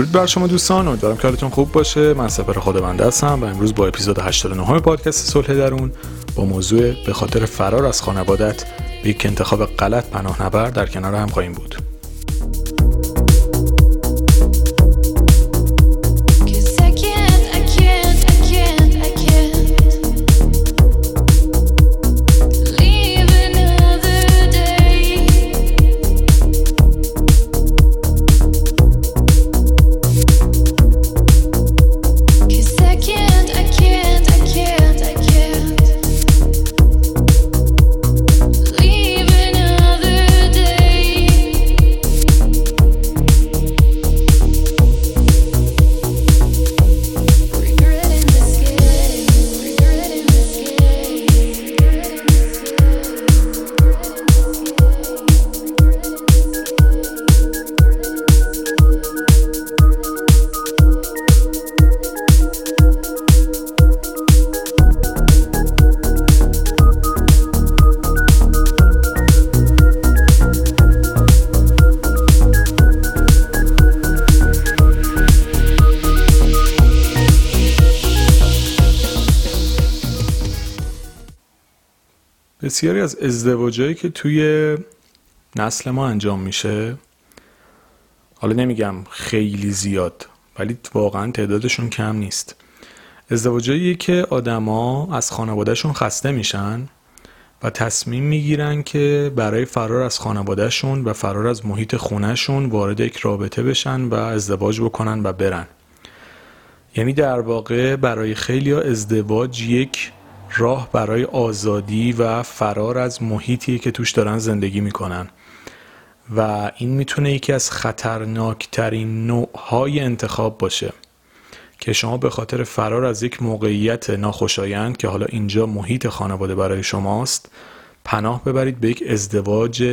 درود بر شما دوستان امیدوارم که حالتون خوب باشه. من سپر خداونده هستم و امروز با اپیزود 89 پادکست صلح درون با موضوع به خاطر فرار از خانوادت به یک انتخاب غلط پناه نبر در کنار هم خواهیم بود. بسیاری از ازدواجهایی که توی نسل ما انجام میشه حالا نمیگم خیلی زیاد ولی واقعا تعدادشون کم نیست. ازدواجایی که آدما از خانوادهشون خسته میشن و تصمیم می‌گیرن که برای فرار از خانوادهشون و فرار از محیط خونهشون وارد یک رابطه بشن و ازدواج بکنن و برن. یعنی در واقع برای خیلی ازدواج یک راه برای آزادی و فرار از محیطی که توش دارن زندگی می‌کنن. و این می‌تونه یکی از خطرناکترین نوعهای انتخاب باشه که شما به خاطر فرار از یک موقعیت ناخوشایند که حالا اینجا محیط خانواده برای شماست پناه ببرید به یک ازدواج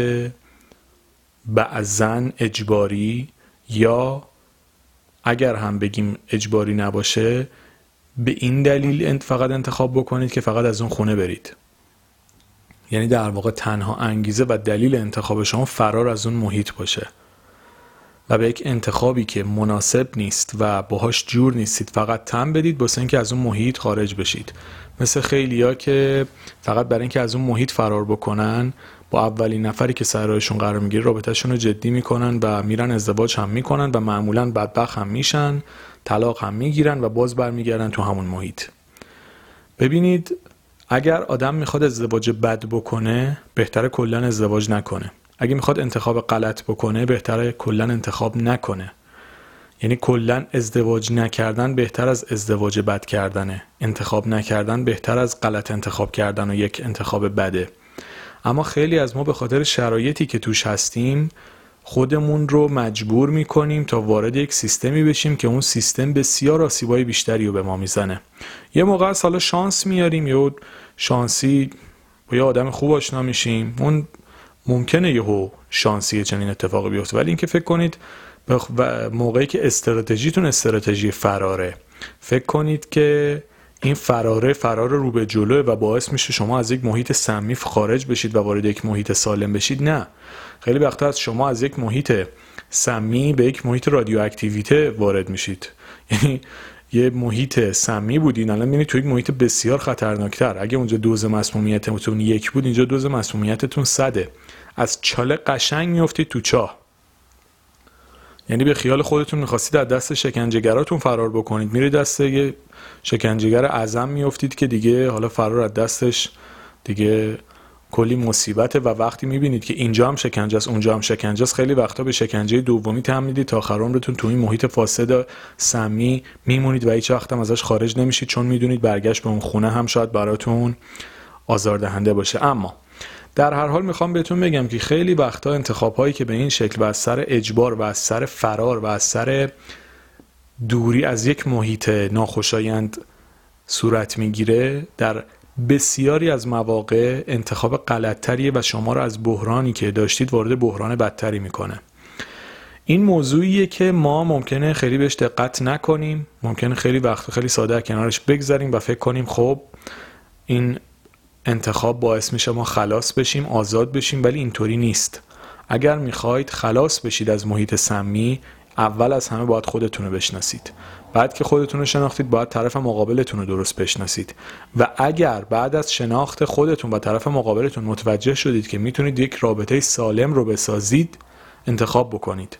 بعضن اجباری یا اگر هم بگیم اجباری نباشه به این دلیل فقط انتخاب بکنید که فقط از اون خونه برید. یعنی در واقع تنها انگیزه و دلیل انتخاب شما فرار از اون محیط باشه. و به یک انتخابی که مناسب نیست و باهاش جور نیستید فقط تم بدید واسه اینکه از اون محیط خارج بشید. مثل خیلیا که فقط برای اینکه از اون محیط فرار بکنن با اولین نفری که سرایشون قرار می‌گیره رابطهشون رو جدی می‌کنن و میرن ازدواج هم می‌کنن و معمولا بدبخ هم میشن. طلاق هم می‌گیرن و باز برمیگردن تو همون محیط. ببینید اگر آدم می‌خواد ازدواج بد بکنه بهتر کلا ازدواج نکنه. اگه می‌خواد انتخاب غلط بکنه بهتره کلا انتخاب نکنه. یعنی کلا ازدواج نکردن بهتر از ازدواج بد کردنه. انتخاب نکردن بهتر از غلط انتخاب کردن و یک انتخاب بده. اما خیلی از ما به خاطر شرایطی که توش هستیم خودمون رو مجبور می‌کنیم تا وارد یک سیستمی بشیم که اون سیستم بسیار آسیبای بیشتری رو به ما می‌زنه. یه موقع از حالا شانس میاریم یا شانسی با یه آدم خوب آشنا میشیم. اون ممکنه یهو شانسی چنین اتفاقی بیفته. ولی اینکه فکر کنید موقعی که استراتژیتون استراتژی فراره فکر کنید که این فراره فرار رو به جلوه و باعث میشه شما از یک محیط سمی خارج بشید و وارد یک محیط سالم بشید. نه. خیلی وقتا از شما از یک محیط سمی به یک محیط رادیواکتیویته وارد میشید. یعنی یه محیط سمی بودین. الان می‌بینید تو یک محیط بسیار خطرناکتر. اگه اونجا دوز مسمومیتتون یک بود اینجا دوز مسمومیتتون صده. از چاله قشنگ میفتید تو چاه. یعنی به خیال خودتون می‌خواستید از دست شکنجهگراتون فرار بکنید. میرید دست یه شکنجهگر اعظم میفتید که دیگه حالا فرار از دستش دیگه کلی مصیبته و وقتی می‌بینید که اینجا هم شکنجه است اونجا هم شکنجه است خیلی وقتا به شکنجه دومی تم می‌دید تا آخر عمرتون تو این محیط فاسد سمی میمونید و هیچ وقت هم ازش خارج نمیشید چون می‌دونید برگشت به اون خونه هم شاید براتون آزاردهنده باشه. اما در هر حال می‌خوام بهتون بگم که خیلی وقتا انتخاب هایی که به این شکل و از سر اجبار و از سر فرار و از سر دوری از یک محیط ناخوشایند صورت می‌گیره در بسیاری از مواقع انتخاب غلطتریه و شما رو از بحرانی که داشتید وارد بحران بدتری می‌کنه. این موضوعیه که ما ممکنه خیلی بهش دقت نکنیم ممکنه خیلی وقت خیلی ساده کنارش بگذاریم و فکر کنیم خب این انتخاب باعث میشه ما خلاص بشیم آزاد بشیم ولی اینطوری نیست. اگر می‌خواید خلاص بشید از محیط سمی اول از همه باید خودتون رو بشناسید. بعد که خودتون رو شناختید باید طرف مقابلتون رو درست بشناسید. و اگر بعد از شناخت خودتون و طرف مقابلتون متوجه شدید که می‌تونید یک رابطه سالم رو بسازید انتخاب بکنید.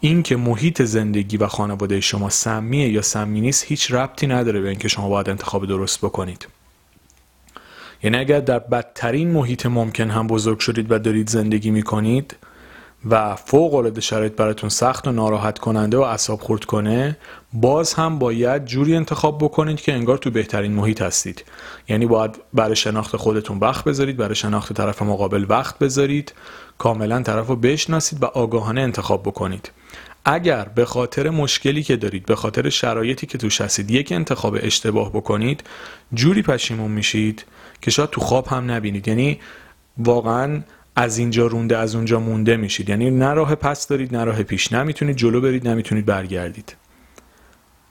این که محیط زندگی و خانواده شما سمیه یا سمی نیست هیچ ربطی نداره به اینکه شما باید انتخاب درست بکنید. یعنی اگر در بدترین محیط ممکن هم بزرگ شدید و دارید زندگی می‌کنید و فوق العاده شرایط براتون سخت و ناراحت کننده و اعصاب خورد کنه باز هم باید جوری انتخاب بکنید که انگار تو بهترین محیط هستید. یعنی باید برای شناخت خودتون وقت بذارید برای شناخت طرف مقابل وقت بذارید کاملا طرف رو بشناسید و آگاهانه انتخاب بکنید. اگر به خاطر مشکلی که دارید به خاطر شرایطی که توش هستید یک انتخاب اشتباه بکنید جوری پشیمون میشید که شاید تو خواب هم نبینید. یعنی واقعا از اینجا رونده از اونجا مونده میشید. یعنی نه راه پس دارید نه راه پیش. نمی‌تونید جلو برید نمی‌تونید برگردید.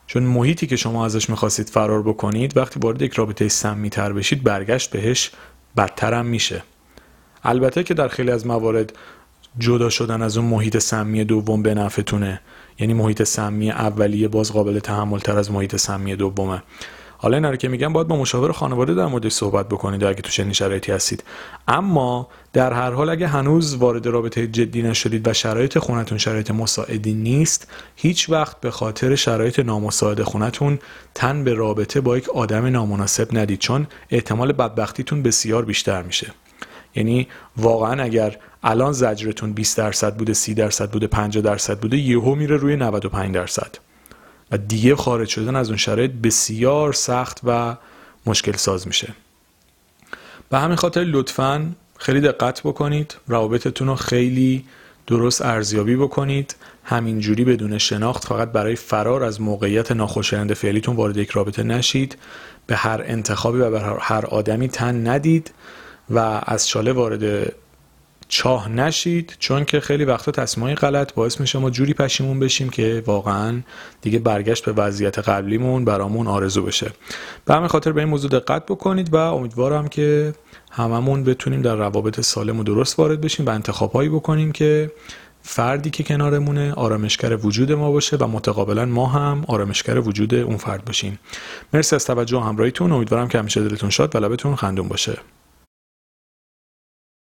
چون محیطی که شما ازش می‌خواستید فرار بکنید وقتی وارد یک رابطه سمی تر بشید برگشت بهش بدتر هم میشه. البته که در خیلی از موارد جدا شدن از اون محیط سمی دوم به نفعتونه. یعنی محیط سمی اولیه باز قابل تحمل تر از محیط سمی دومه. حالا اینا رو که میگم باید با مشاور خانواده در موردش صحبت بکنید اگه تو چنین شرایطی هستید. اما در هر حال اگه هنوز وارد رابطه جدی نشدید و شرایط خونتون شرایط مساعدی نیست هیچ وقت به خاطر شرایط نامساعد خونتون تن به رابطه با یک آدم نامناسب ندید چون احتمال بدبختیتون بسیار بیشتر میشه. یعنی واقعا اگر الان زجرتون 20 درصد بوده 30 درصد بوده 50 درصد بوده یهو میره روی 95 درصد. و دیگه خارج شدن از اون شرایط بسیار سخت و مشکل ساز میشه. به همین خاطر لطفا خیلی دقت بکنید روابطتون رو خیلی درست ارزیابی بکنید. همینجوری بدون شناخت فقط برای فرار از موقعیت ناخوشایند فعلیتون وارد یک رابطه نشید. به هر انتخابی و به هر آدمی تن ندید و از چاله وارد چاه نشید چون که خیلی وقتا تصمیمای غلط باعث میشه ما جوری پشیمون بشیم که واقعا دیگه برگشت به وضعیت قبلیمون برامون آرزو بشه. به همین خاطر به این موضوع دقت بکنید و امیدوارم که هممون بتونیم در روابط سالم و درست وارد بشیم و انتخابهایی بکنیم که فردی که کنارمونه آرامشگر وجود ما باشه و متقابلا ما هم آرامشگر وجود اون فرد باشیم. مرسی از توجه و همراهیتون. امیدوارم که همیشه دلتون شاد و لبتون خندون باشه.